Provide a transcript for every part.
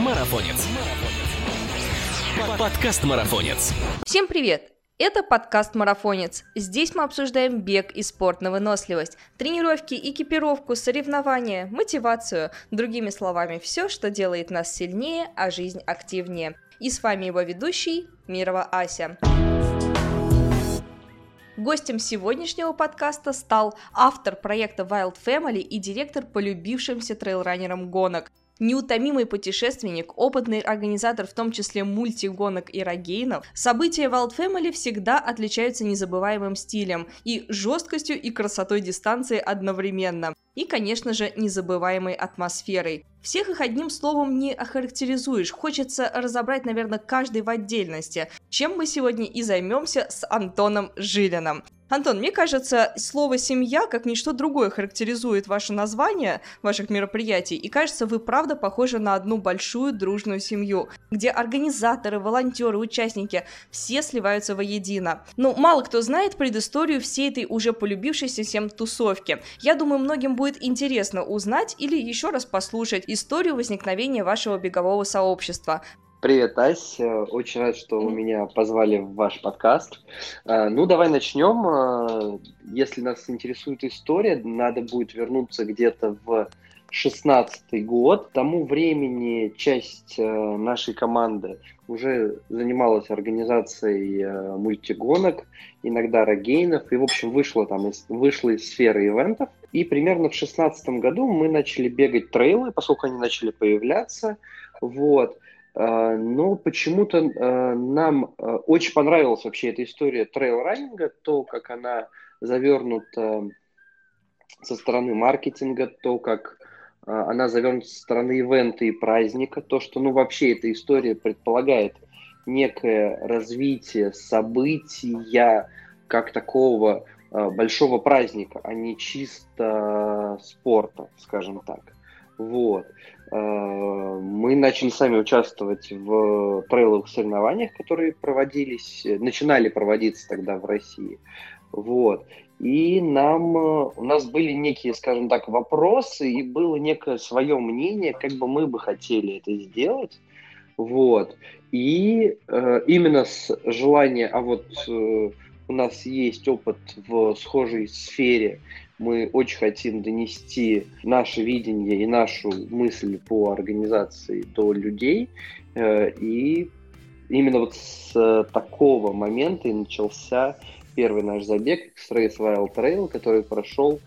Марафонец. Подкаст Марафонец. Всем привет! Это подкаст «Марафонец». Здесь мы обсуждаем бег и спорт на выносливость, тренировки, экипировку, соревнования, мотивацию, другими словами, все, что делает нас сильнее, а жизнь активнее. И с вами его ведущий Мирова Ася. Гостем сегодняшнего подкаста стал автор проекта Wild Family и директор полюбившимся трейлранером гонок, неутомимый путешественник, опытный организатор в том числе мультигонок и рогейнов, события Wild Family всегда отличаются незабываемым стилем и жесткостью и красотой дистанции одновременно. И, конечно же, незабываемой атмосферой. Всех их одним словом не охарактеризуешь. Хочется разобрать, наверное, каждый в отдельности. Чем мы сегодня и займемся с Антоном Жилиным. Антон, мне кажется, слово «семья» как ничто другое характеризует ваше название ваших мероприятий, и кажется, вы правда похожи на одну большую дружную семью, где организаторы, волонтеры, участники все сливаются воедино. Ну, мало кто знает предысторию всей этой уже полюбившейся всем тусовки. Я думаю, многим будет интересно узнать или еще раз послушать историю возникновения вашего бегового сообщества. Привет, Ась. Очень рад, что вы меня позвали в ваш подкаст. А, ну, давай начнем. А, если нас интересует история, надо будет вернуться где-то в шестнадцатый год. К тому времени часть нашей команды уже занималась организацией мультигонок, иногда рогейнов, и, в общем, вышла, там, из, вышла из сферы ивентов. И примерно в шестнадцатом году мы начали бегать трейлы, поскольку они начали появляться. Вот. А, но почему-то а, нам а, очень понравилась вообще эта история трейл-раннинга, то, как она завернута со стороны маркетинга, то, как она завернута со стороны ивента и праздника, то, что, ну, вообще эта история предполагает некое развитие события как такого большого праздника, а не чисто спорта, скажем так. Вот. Э, мы начали сами участвовать в трейловых соревнованиях, которые проводились, начинали проводиться тогда в России. Вот. И нам, э, у нас были некие, скажем так, вопросы, и было некое свое мнение, как бы мы бы хотели это сделать. Вот. И э, именно с желания, а вот э, у нас есть опыт в схожей сфере, мы очень хотим донести наше видение и нашу мысль по организации до людей. Э, и именно вот с такого момента и начался первый наш забег X-Race Wild Trail, который прошел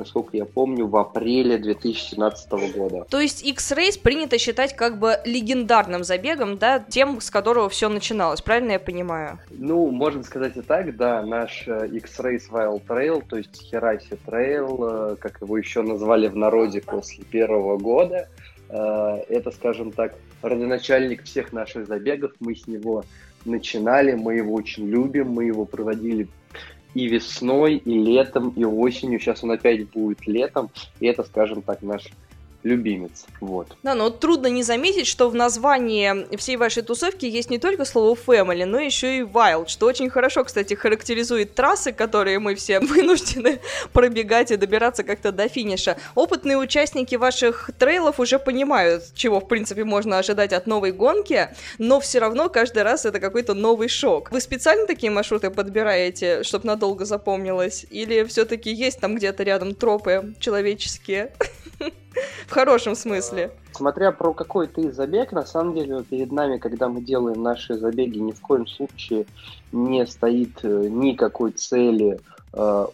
насколько я помню, в апреле 2017 года. То есть X-Race принято считать как бы легендарным забегом, да, тем, с которого все начиналось, правильно я понимаю? Ну, можно сказать и так, да, наш э, X-Race Wild Trail, то есть Хераси Trail, э, как его еще назвали в народе после первого года, э, это, скажем так, родоначальник всех наших забегов, мы с него начинали, мы его очень любим, мы его проводили и весной, и летом, и осенью. Сейчас он опять будет летом. И это, скажем так, наш любимец. Вот. Да, но трудно не заметить, что в названии всей вашей тусовки есть не только слово family, но еще и wild, что очень хорошо, кстати, характеризует трассы, которые мы все вынуждены пробегать и добираться как-то до финиша. Опытные участники ваших трейлов уже понимают, чего, в принципе, можно ожидать от новой гонки, но все равно каждый раз это какой-то новый шок. Вы специально такие маршруты подбираете, чтобы надолго запомнилось? Или все-таки есть там где-то рядом тропы человеческие? В хорошем смысле. Смотря про какой ты забег, на самом деле перед нами, когда мы делаем наши забеги, ни в коем случае не стоит э, никакой цели э,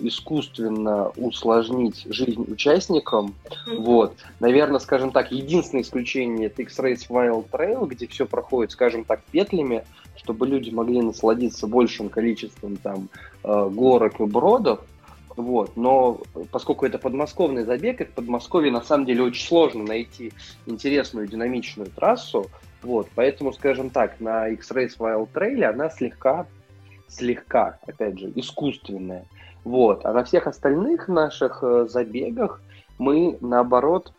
искусственно усложнить жизнь участникам. Вот. Наверное, скажем так, единственное исключение это X-Race Wild Trail, где все проходит, скажем так, петлями, чтобы люди могли насладиться большим количеством там э, горок и бродов. Вот. Но поскольку это подмосковный забег, и в Подмосковье на самом деле очень сложно найти интересную динамичную трассу, вот, поэтому, скажем так, на X-Race Wild Trail она слегка, слегка, опять же, искусственная. Вот. А на всех остальных наших э, забегах мы, наоборот,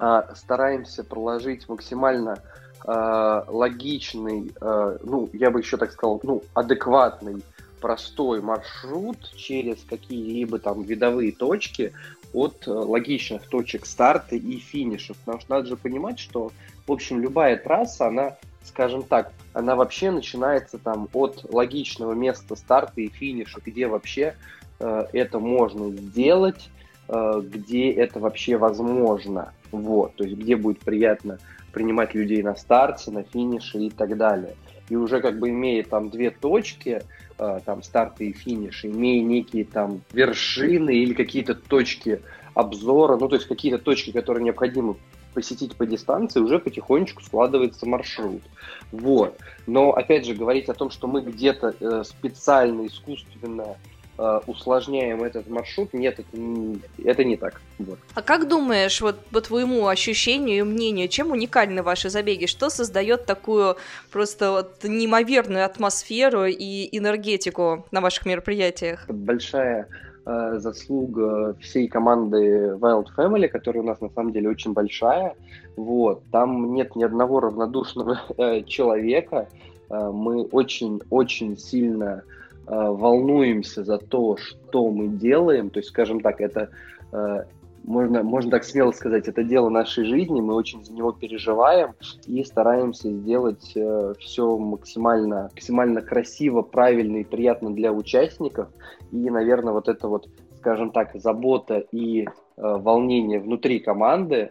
э, стараемся проложить максимально э, логичный, э, ну, я бы еще так сказал, ну, адекватный простой маршрут через какие-либо там видовые точки от логичных точек старта и финиша. Потому что надо же понимать, что, в общем, любая трасса, она, скажем так, она вообще начинается там от логичного места старта и финиша, где вообще э, это можно сделать, э, где это вообще возможно. Вот, то есть где будет приятно принимать людей на старте, на финише и так далее. И уже как бы имея там две точки, э, там старт и финиш, имея некие там вершины или какие-то точки обзора, ну то есть какие-то точки, которые необходимо посетить по дистанции, уже потихонечку складывается маршрут. Вот. Но опять же говорить о том, что мы где-то э, специально, искусственно Э, усложняем этот маршрут, нет, это не, это не так. Вот. А как думаешь, вот по твоему ощущению и мнению, чем уникальны ваши забеги? Что создает такую просто вот неимоверную атмосферу и энергетику на ваших мероприятиях? Большая э, заслуга всей команды Wild Family, которая у нас на самом деле очень большая. Вот. Там нет ни одного равнодушного э, человека. Э, мы очень-очень сильно Э, волнуемся за то, что мы делаем, то есть, скажем так, это э, можно, можно так смело сказать, это дело нашей жизни, мы очень за него переживаем и стараемся сделать э, все максимально, максимально красиво, правильно и приятно для участников. И, наверное, вот это вот, скажем так, забота и э, волнение внутри команды э,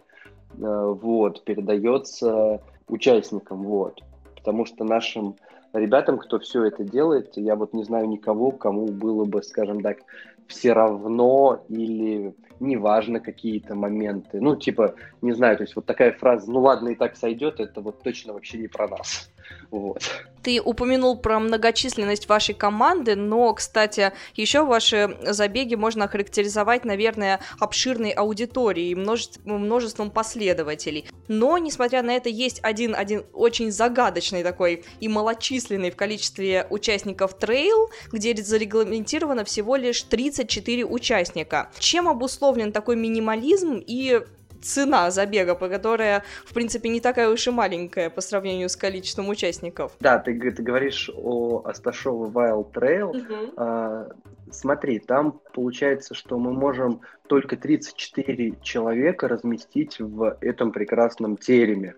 вот, передается участникам, вот. Потому что нашим ребятам, кто все это делает, я вот не знаю никого, кому было бы, скажем так, все равно или неважно какие-то моменты. Ну, типа, не знаю, то есть вот такая фраза, ну ладно, и так сойдет, это вот точно вообще не про нас. Вот. Ты упомянул про многочисленность вашей команды, но, кстати, еще ваши забеги можно охарактеризовать, наверное, обширной аудиторией, множеством, множеством последователей. Но, несмотря на это, есть один, один очень загадочный такой и малочисленный в количестве участников трейл, где зарегламентировано всего лишь 34 участника. Чем обусловлен такой минимализм и цена забега, по которая, в принципе, не такая уж и маленькая по сравнению с количеством участников. Да, ты, ты говоришь о Асташова Wild Trail. Угу. А, смотри, там получается, что мы можем только 34 человека разместить в этом прекрасном тереме.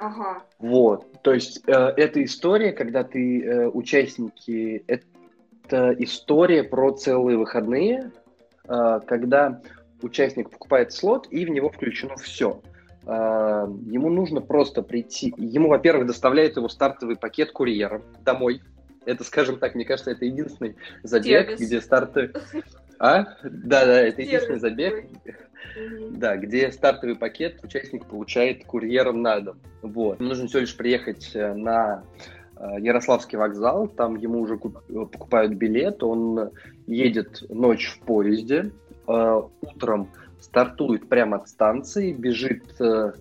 Ага. Вот, то есть э, эта история, когда ты э, участники, это история про целые выходные, э, когда участник покупает слот, и в него включено все. А, ему нужно просто прийти. Ему, во-первых, доставляет его стартовый пакет курьером домой. Это, скажем так, мне кажется, это единственный забег, Сервис. где старты... А? Да, да, это единственный забег, да, где стартовый пакет участник получает курьером на дом. Вот. Нужно всего лишь приехать э, на э, Ярославский вокзал, там ему уже покупают билет, он едет ночь в поезде, э, утром стартует прямо от станции, бежит, э,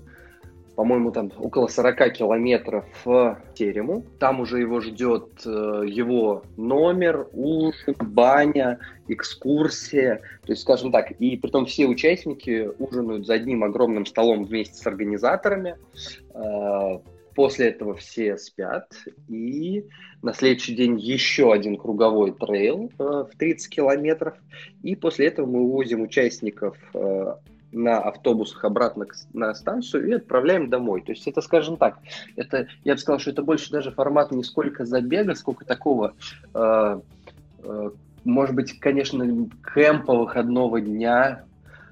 по-моему, там около 40 километров в терему. Там уже его ждет э, его номер, ужин, баня, экскурсия. То есть, скажем так, и при том все участники ужинают за одним огромным столом вместе с организаторами. После этого все спят, и на следующий день еще один круговой трейл э, в 30 километров, и после этого мы увозим участников э, на автобусах обратно к, на станцию и отправляем домой. То есть это, скажем так, это, я бы сказал, что это больше даже формат не сколько забега, сколько такого, э, э, может быть, конечно, кемпа выходного дня,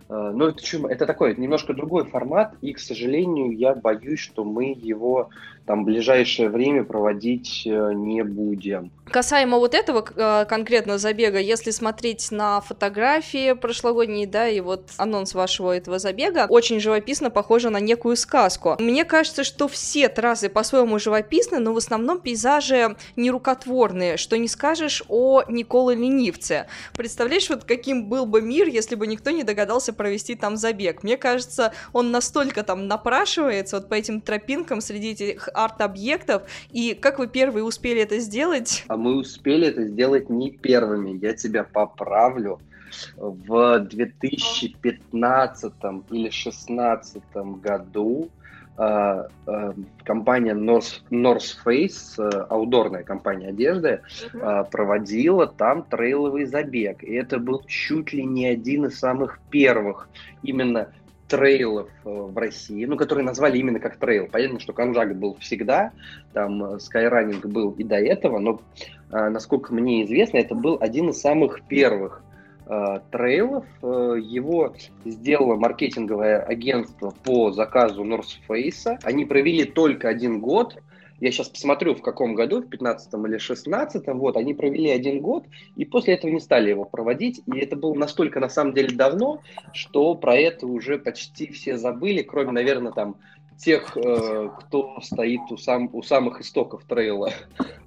ну, это, это такой немножко другой формат, и, к сожалению, я боюсь, что мы его там ближайшее время проводить э, не будем. Касаемо вот этого э, конкретно забега, если смотреть на фотографии прошлогодние, да, и вот анонс вашего этого забега, очень живописно похоже на некую сказку. Мне кажется, что все трассы по-своему живописны, но в основном пейзажи нерукотворные, что не скажешь о Николе Ленивце. Представляешь, вот каким был бы мир, если бы никто не догадался провести там забег? Мне кажется, он настолько там напрашивается вот по этим тропинкам среди этих арт-объектов, и как вы первые успели это сделать? А мы успели это сделать не первыми, я тебя поправлю. В 2015 или 2016 году компания North, North Face, э, аудорная компания одежды, э, проводила там трейловый забег. И это был чуть ли не один из самых первых именно трейлов э, в России, ну, которые назвали именно как трейл. Понятно, что Канжак был всегда, там Skyrunning э, был и до этого, но, э, насколько мне известно, это был один из самых первых трейлов. Его сделало маркетинговое агентство по заказу North Face. Они провели только один год, я сейчас посмотрю, в каком году, в 15 или 16 вот, они провели один год, и после этого не стали его проводить, и это было настолько, на самом деле, давно, что про это уже почти все забыли, кроме, наверное, там, тех, э, кто стоит у, сам, у самых истоков трейла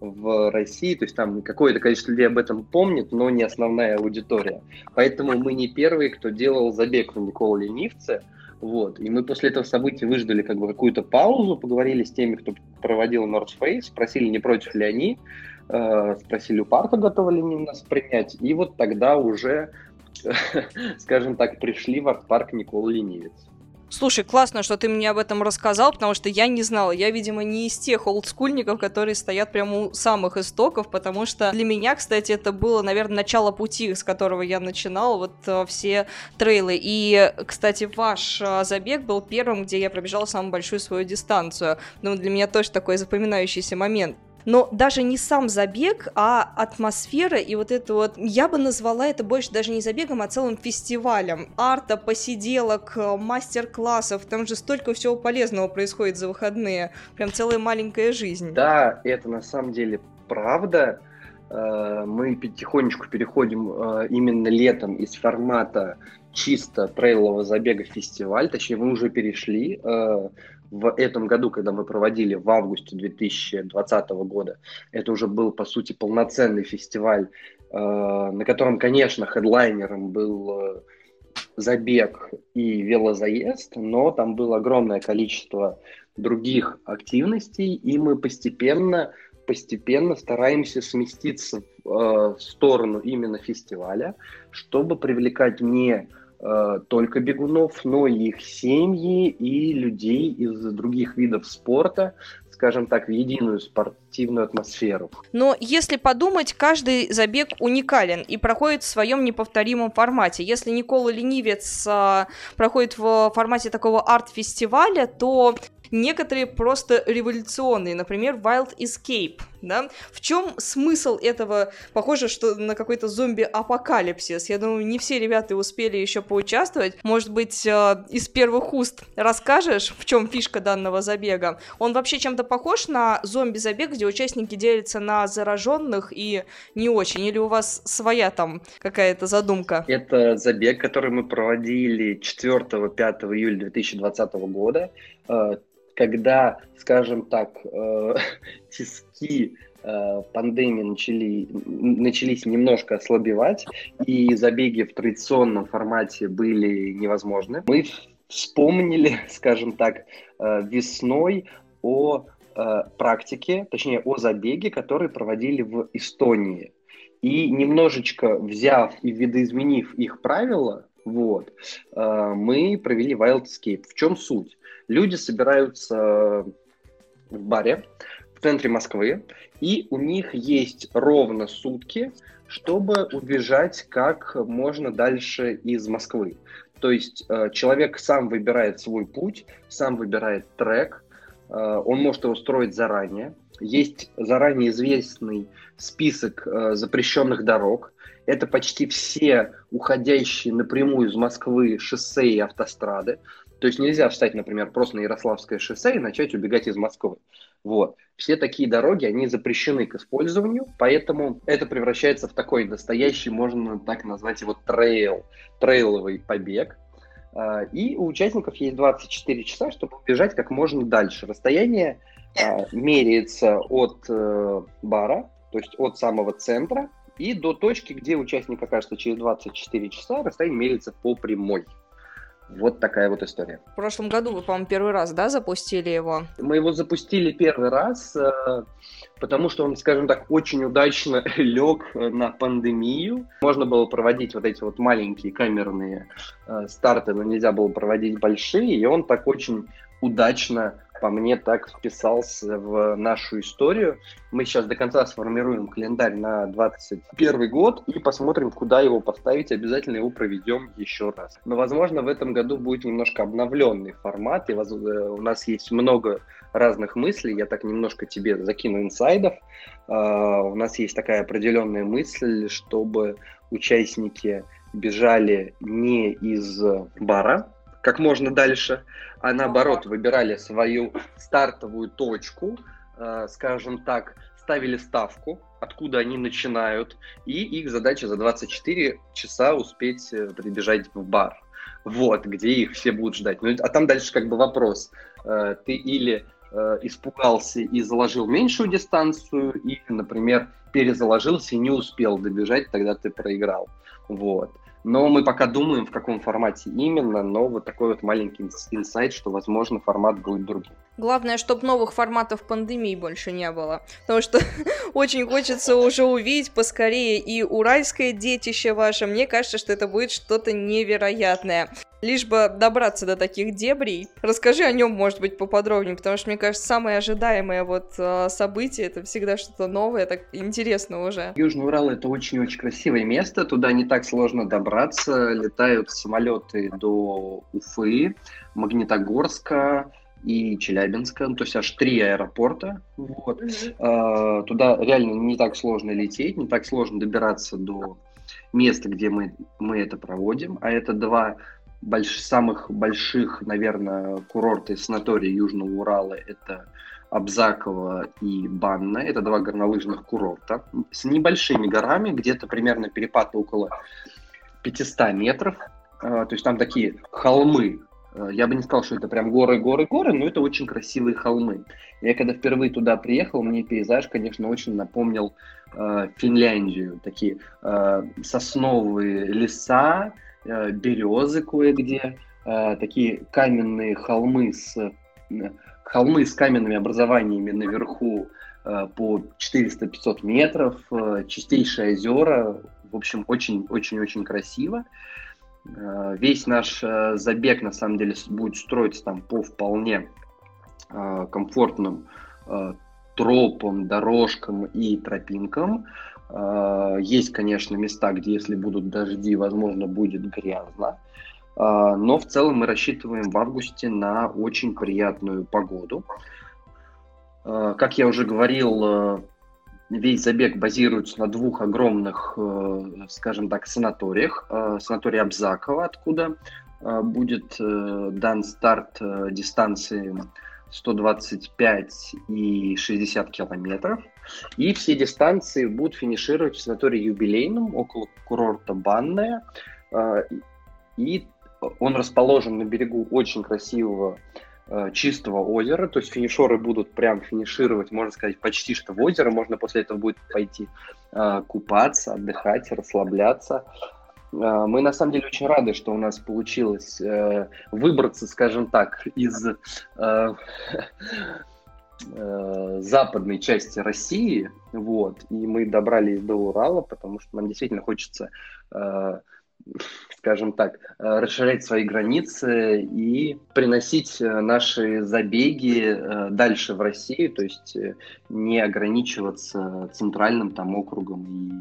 в России, то есть там какое-то количество людей об этом помнит, но не основная аудитория. Поэтому мы не первые, кто делал забег на Никола Ленивце, вот. И мы после этого события выждали как бы какую-то паузу, поговорили с теми, кто проводил North Face, спросили, не против ли они, э, спросили у парка, готовы ли они нас принять. И вот тогда уже, скажем так, пришли в арт-парк Никола Ленивец. Слушай, классно, что ты мне об этом рассказал, потому что я не знала. Я, видимо, не из тех олдскульников, которые стоят прямо у самых истоков, потому что для меня, кстати, это было, наверное, начало пути, с которого я начинала вот э, все трейлы. И, кстати, ваш э, забег был первым, где я пробежала самую большую свою дистанцию. Ну, для меня тоже такой запоминающийся момент но даже не сам забег, а атмосфера и вот это вот, я бы назвала это больше даже не забегом, а целым фестивалем. Арта, посиделок, э, мастер-классов, там же столько всего полезного происходит за выходные, прям целая маленькая жизнь. Да, это на самом деле правда. Э, мы потихонечку переходим э, именно летом из формата чисто трейлового забега фестиваль, точнее, мы уже перешли в этом году, когда мы проводили в августе 2020 года, это уже был, по сути, полноценный фестиваль, э, на котором, конечно, хедлайнером был э, забег и велозаезд, но там было огромное количество других активностей, и мы постепенно, постепенно стараемся сместиться э, в сторону именно фестиваля, чтобы привлекать не только бегунов, но и их семьи и людей из других видов спорта, скажем так, в единую спортивную атмосферу. Но если подумать, каждый забег уникален и проходит в своем неповторимом формате. Если Никола Ленивец а, проходит в формате такого арт-фестиваля, то некоторые просто революционные, например, Wild Escape, да? В чем смысл этого? Похоже, что на какой-то зомби-апокалипсис. Я думаю, не все ребята успели еще поучаствовать. Может быть, э, из первых уст расскажешь, в чем фишка данного забега? Он вообще чем-то похож на зомби-забег, где участники делятся на зараженных и не очень? Или у вас своя там какая-то задумка? Это забег, который мы проводили 4-5 июля 2020 года э, когда, скажем так, э, тиски э, пандемии начали, начались немножко ослабевать, и забеги в традиционном формате были невозможны, мы вспомнили, скажем так, весной о э, практике, точнее о забеге, который проводили в Эстонии. И немножечко взяв и видоизменив их правила, вот, э, мы провели Wild Escape. В чем суть? Люди собираются в баре в центре Москвы, и у них есть ровно сутки, чтобы убежать как можно дальше из Москвы. То есть э, человек сам выбирает свой путь, сам выбирает трек, он может его строить заранее. Есть заранее известный список э, запрещенных дорог. Это почти все уходящие напрямую из Москвы шоссе и автострады. То есть нельзя встать, например, просто на Ярославское шоссе и начать убегать из Москвы. Вот. Все такие дороги, они запрещены к использованию, поэтому это превращается в такой настоящий, можно так назвать его трейл, трейловый побег. А, и у участников есть 24 часа, чтобы убежать как можно дальше. Расстояние а, меряется от э, бара, то есть от самого центра, и до точки, где участник окажется через 24 часа, расстояние меряется по прямой. Вот такая вот история. В прошлом году вы, по-моему, первый раз, да, запустили его? Мы его запустили первый раз, э, потому что он, скажем так, очень удачно лег на пандемию. Можно было проводить вот эти вот маленькие камерные э, старты, но нельзя было проводить большие, и он так очень удачно по мне так вписался в нашу историю. Мы сейчас до конца сформируем календарь на 21 год и посмотрим, куда его поставить. Обязательно его проведем еще раз. Но, возможно, в этом году будет немножко обновленный формат, и э, у нас есть много разных мыслей. Я так немножко тебе закину инсайдов. А, у нас есть такая определенная мысль, чтобы участники бежали не из бара, как можно дальше, а наоборот выбирали свою стартовую точку, э, скажем так, ставили ставку, откуда они начинают, и их задача за 24 часа успеть э, прибежать в бар. Вот, где их все будут ждать. Ну, а там дальше как бы вопрос. Э, ты или испугался и заложил меньшую дистанцию, или, например, перезаложился и не успел добежать, тогда ты проиграл. Вот. Но мы пока думаем, в каком формате именно, но вот такой вот маленький инсайт, что, возможно, формат будет другим. Главное, чтобы новых форматов пандемии больше не было. Потому что очень хочется уже увидеть поскорее и уральское детище ваше. Мне кажется, что это будет что-то невероятное. Лишь бы добраться до таких дебрей. Расскажи о нем, может быть, поподробнее, потому что, мне кажется, самое ожидаемое вот э, событие это всегда что-то новое, так интересно уже. Южный Урал это очень-очень красивое место, туда не так сложно добраться. Летают самолеты до Уфы, Магнитогорска, и Челябинска, ну, то есть аж три аэропорта. Вот. Mm-hmm. туда реально не так сложно лететь, не так сложно добираться до места, где мы, мы это проводим, а это два больш, самых больших, наверное, курорта и санатория Южного Урала. Это Абзаково и Банна. Это два горнолыжных курорта с небольшими горами, где-то примерно перепад около 500 метров. А, то есть там такие холмы я бы не сказал, что это прям горы, горы, горы, но это очень красивые холмы. Я когда впервые туда приехал, мне пейзаж, конечно, очень напомнил э, Финляндию. Такие э, сосновые леса, э, березы кое-где, э, такие каменные холмы с, э, холмы с каменными образованиями наверху э, по 400-500 метров, э, чистейшие озера. В общем, очень-очень-очень красиво. Э, Э, весь наш э, забег, на самом деле, будет строиться там по вполне э, комфортным тропам, дорожкам и тропинкам. Есть, конечно, места, где, если будут дожди, возможно, будет грязно. Но в целом мы рассчитываем в августе на очень приятную погоду. Как я уже говорил, весь забег базируется на двух огромных, э, скажем так, санаториях. Э, санаторий Абзакова, откуда э, будет дан старт дистанции 125 и 60 километров. И все дистанции будут финишировать в санатории юбилейном около курорта Банная. И он расположен на берегу очень красивого чистого озера, то есть финишеры будут прям финишировать, можно сказать, почти что в озеро, можно после этого будет пойти э, купаться, отдыхать, расслабляться. Э, мы на самом деле очень рады, что у нас получилось э, выбраться, скажем так, из э, э, западной части России, вот, и мы добрались до Урала, потому что нам действительно хочется э, скажем так, э, расширять свои границы и приносить э, наши забеги э, дальше в Россию, то есть не ограничиваться центральным там округом и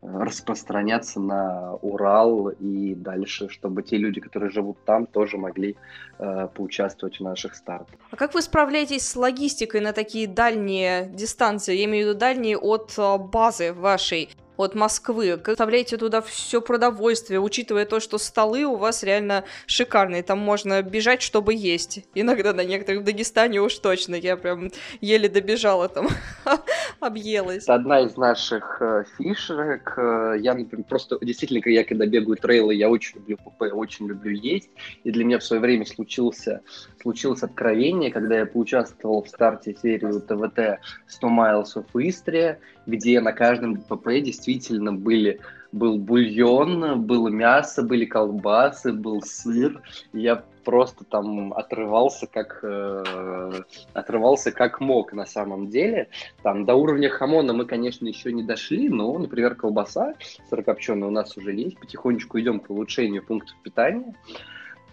распространяться на Урал и дальше, чтобы те люди, которые живут там, тоже могли э, поучаствовать в наших стартах. А как вы справляетесь с логистикой на такие дальние дистанции? Я имею в виду дальние от базы вашей от Москвы, вставляете туда все продовольствие, учитывая то, что столы у вас реально шикарные, там можно бежать, чтобы есть. Иногда на некоторых в Дагестане уж точно, я прям еле добежала там, объелась. Это одна из наших э, фишек. Э, я, например, просто действительно, я когда бегаю трейлы, я очень люблю ПП, очень люблю есть. И для меня в свое время случился, случилось откровение, когда я поучаствовал в старте серии ТВТ 100 Miles of Istria, где на каждом ПП действительно были был бульон, было мясо, были колбасы, был сыр. я просто там отрывался как э, отрывался как мог на самом деле. Там до уровня хамона мы, конечно, еще не дошли, но, например, колбаса сырокопченая у нас уже есть. Потихонечку идем к улучшению пунктов питания.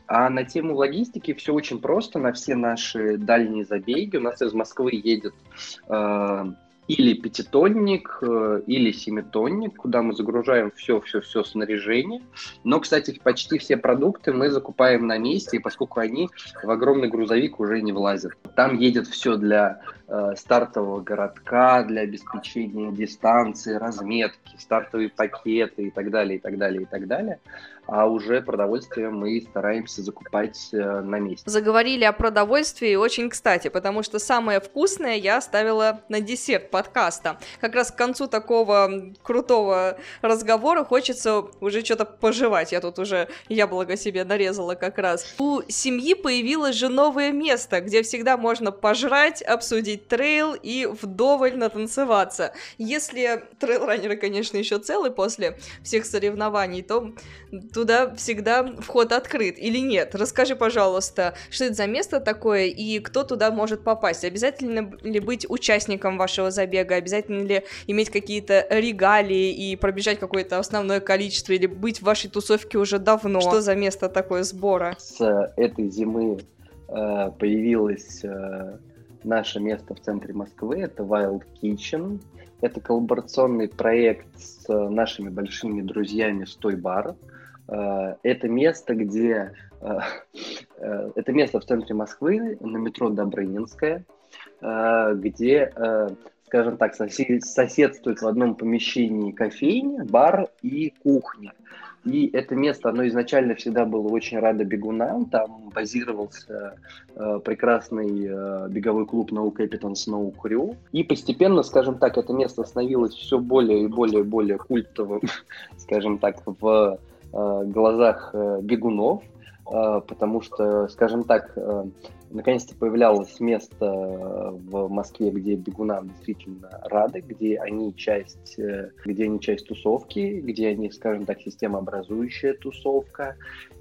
А на тему логистики все очень просто. На все наши дальние забеги у нас из Москвы едет э, или пятитонник, э, или семитонник, куда мы загружаем все-все-все снаряжение. Но, кстати, почти все продукты мы закупаем на месте, поскольку они в огромный грузовик уже не влазят. Там едет все для э, стартового городка, для обеспечения дистанции, разметки, стартовые пакеты и так далее, и так далее, и так далее а уже продовольствие мы стараемся закупать э, на месте. Заговорили о продовольствии очень кстати, потому что самое вкусное я оставила на десерт подкаста. Как раз к концу такого крутого разговора хочется уже что-то пожевать. Я тут уже яблоко себе нарезала как раз. У семьи появилось же новое место, где всегда можно пожрать, обсудить трейл и вдоволь натанцеваться. Если трейл-раннеры, конечно, еще целы после всех соревнований, то туда всегда вход открыт или нет? Расскажи, пожалуйста, что это за место такое и кто туда может попасть? Обязательно ли быть участником вашего забега? Обязательно ли иметь какие-то регалии и пробежать какое-то основное количество или быть в вашей тусовке уже давно? Что за место такое сбора? С этой зимы э, появилось э, наше место в центре Москвы. Это Wild Kitchen. Это коллаборационный проект с нашими большими друзьями Стой Бар. Э, это место, где... Э, э, это место в центре Москвы, на метро Добрынинская, где, скажем так, соседствует в одном помещении кофейня, бар и кухня. И это место, оно изначально всегда было очень радо бегунам. Там базировался э, прекрасный э, беговой клуб No Capitan Snow Crew. И постепенно, скажем так, это место становилось все более и более и более культовым, скажем так, в глазах э, бегунов, э, потому что, скажем так, наконец-то появлялось место в Москве, где бегунам действительно рады, где они часть, где они часть тусовки, где они, скажем так, системообразующая тусовка.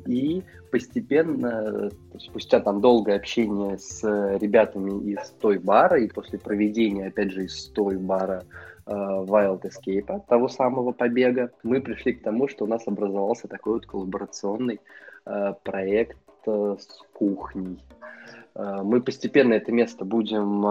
И постепенно, спустя там долгое общение с ребятами из той бара и после проведения, опять же, из той бара Э, Wild Escape, того самого побега, мы пришли к тому, что у нас образовался такой вот коллаборационный э, проект э, с кухней. Мы постепенно это место будем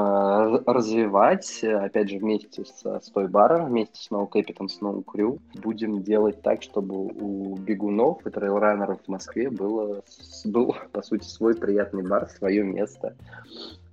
развивать, опять же, вместе с Стой Баром, вместе с No Capitan Snow Crew. Будем делать так, чтобы у бегунов и трейлранеров в Москве было, был, по сути, свой приятный бар, свое место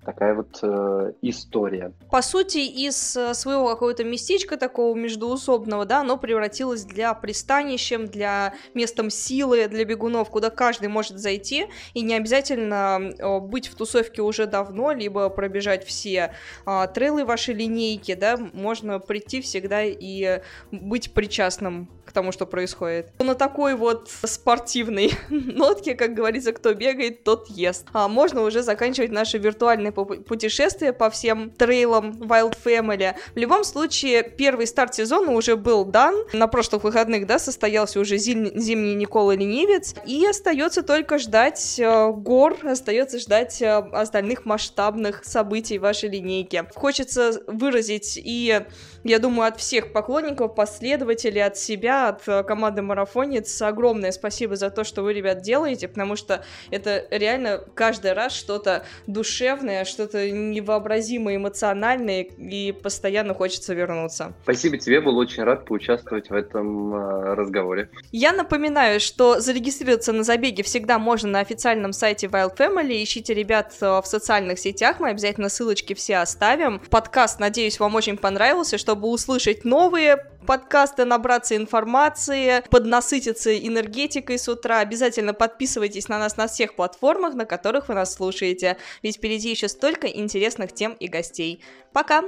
такая вот э, история. По сути, из э, своего какого-то местечка такого междуусобного, да, оно превратилось для пристанищем, для местом силы, для бегунов, куда каждый может зайти, и не обязательно быть в тусовке уже давно, либо пробежать все э, трейлы вашей линейки, да, можно прийти всегда и быть причастным к тому, что происходит. На такой вот спортивной нотке, как говорится, кто бегает, тот ест. А можно уже заканчивать наше виртуальное путешествие по всем трейлам Wild Family. В любом случае, первый старт сезона уже был дан. На прошлых выходных, да, состоялся уже зим- зимний Никола Ленивец. И остается только ждать э, гор, остается ждать э, остальных масштабных событий вашей линейки. Хочется выразить и, я думаю, от всех поклонников, последователей, от себя, от э, команды Марафонец огромное спасибо за то, что вы, ребят, делаете, потому что это реально каждый раз что-то душевное, что-то невообразимое, эмоциональное, и постоянно хочется вернуться. Спасибо тебе, был очень рад поучаствовать в этом э, разговоре. Я напоминаю, что зарегистрироваться на забеге всегда можно на официальном сайте Wild Family, ищите ребят э, в социальных сетях, мы обязательно ссылочки все оставим. Подкаст, надеюсь, вам очень понравился, чтобы услышать новые подкасты, набраться информации, поднасытиться энергетикой с утра. Обязательно подписывайтесь на нас на всех платформах, на которых вы нас слушаете, ведь впереди еще столько интересных тем и гостей. Пока!